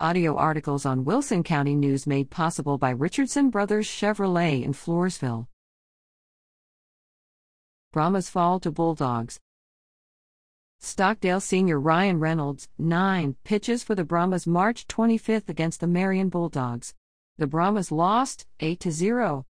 Audio articles on Wilson County News made possible by Richardson Brothers Chevrolet in Floresville. Brahmas fall to Bulldogs. Stockdale senior Ryan Reynolds, 9, pitches for the Brahmas March 25th against the Marion Bulldogs. The Brahmas lost 8 0.